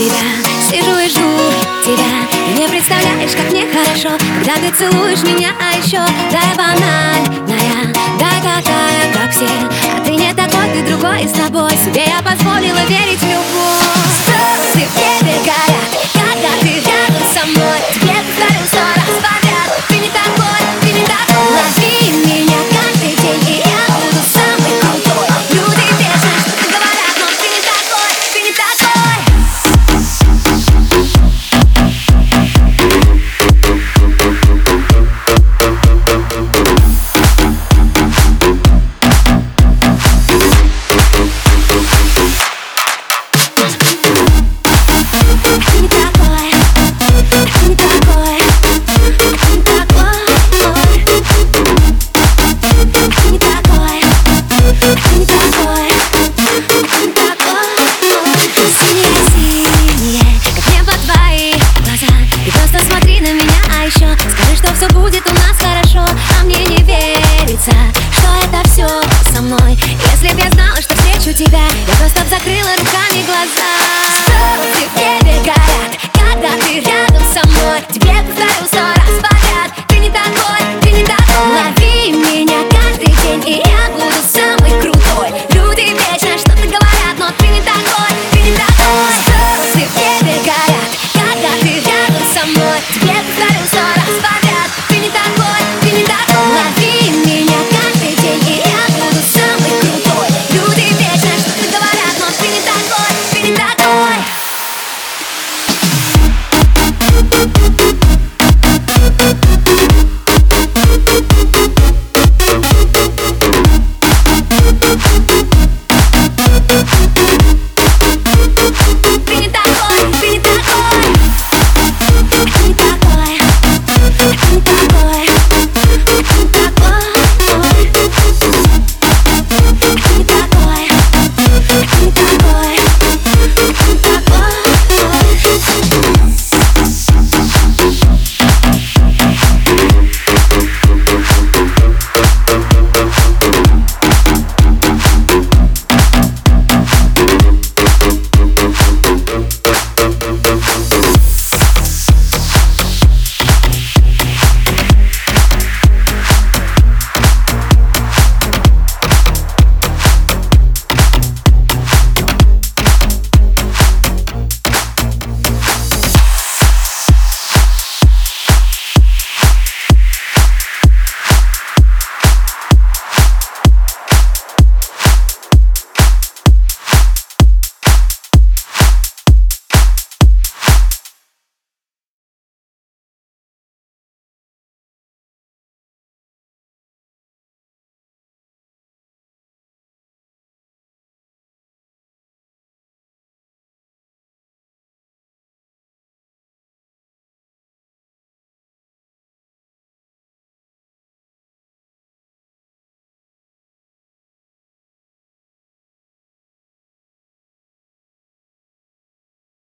тебя. Сижу и жду тебя. Ты не представляешь, как мне хорошо Когда ты целуешь меня, а еще Дай банальная, дай такая, как все. А ты не такой, ты другой, и с тобой. Себе я позволила верить в любовь. закрыла руками глаза.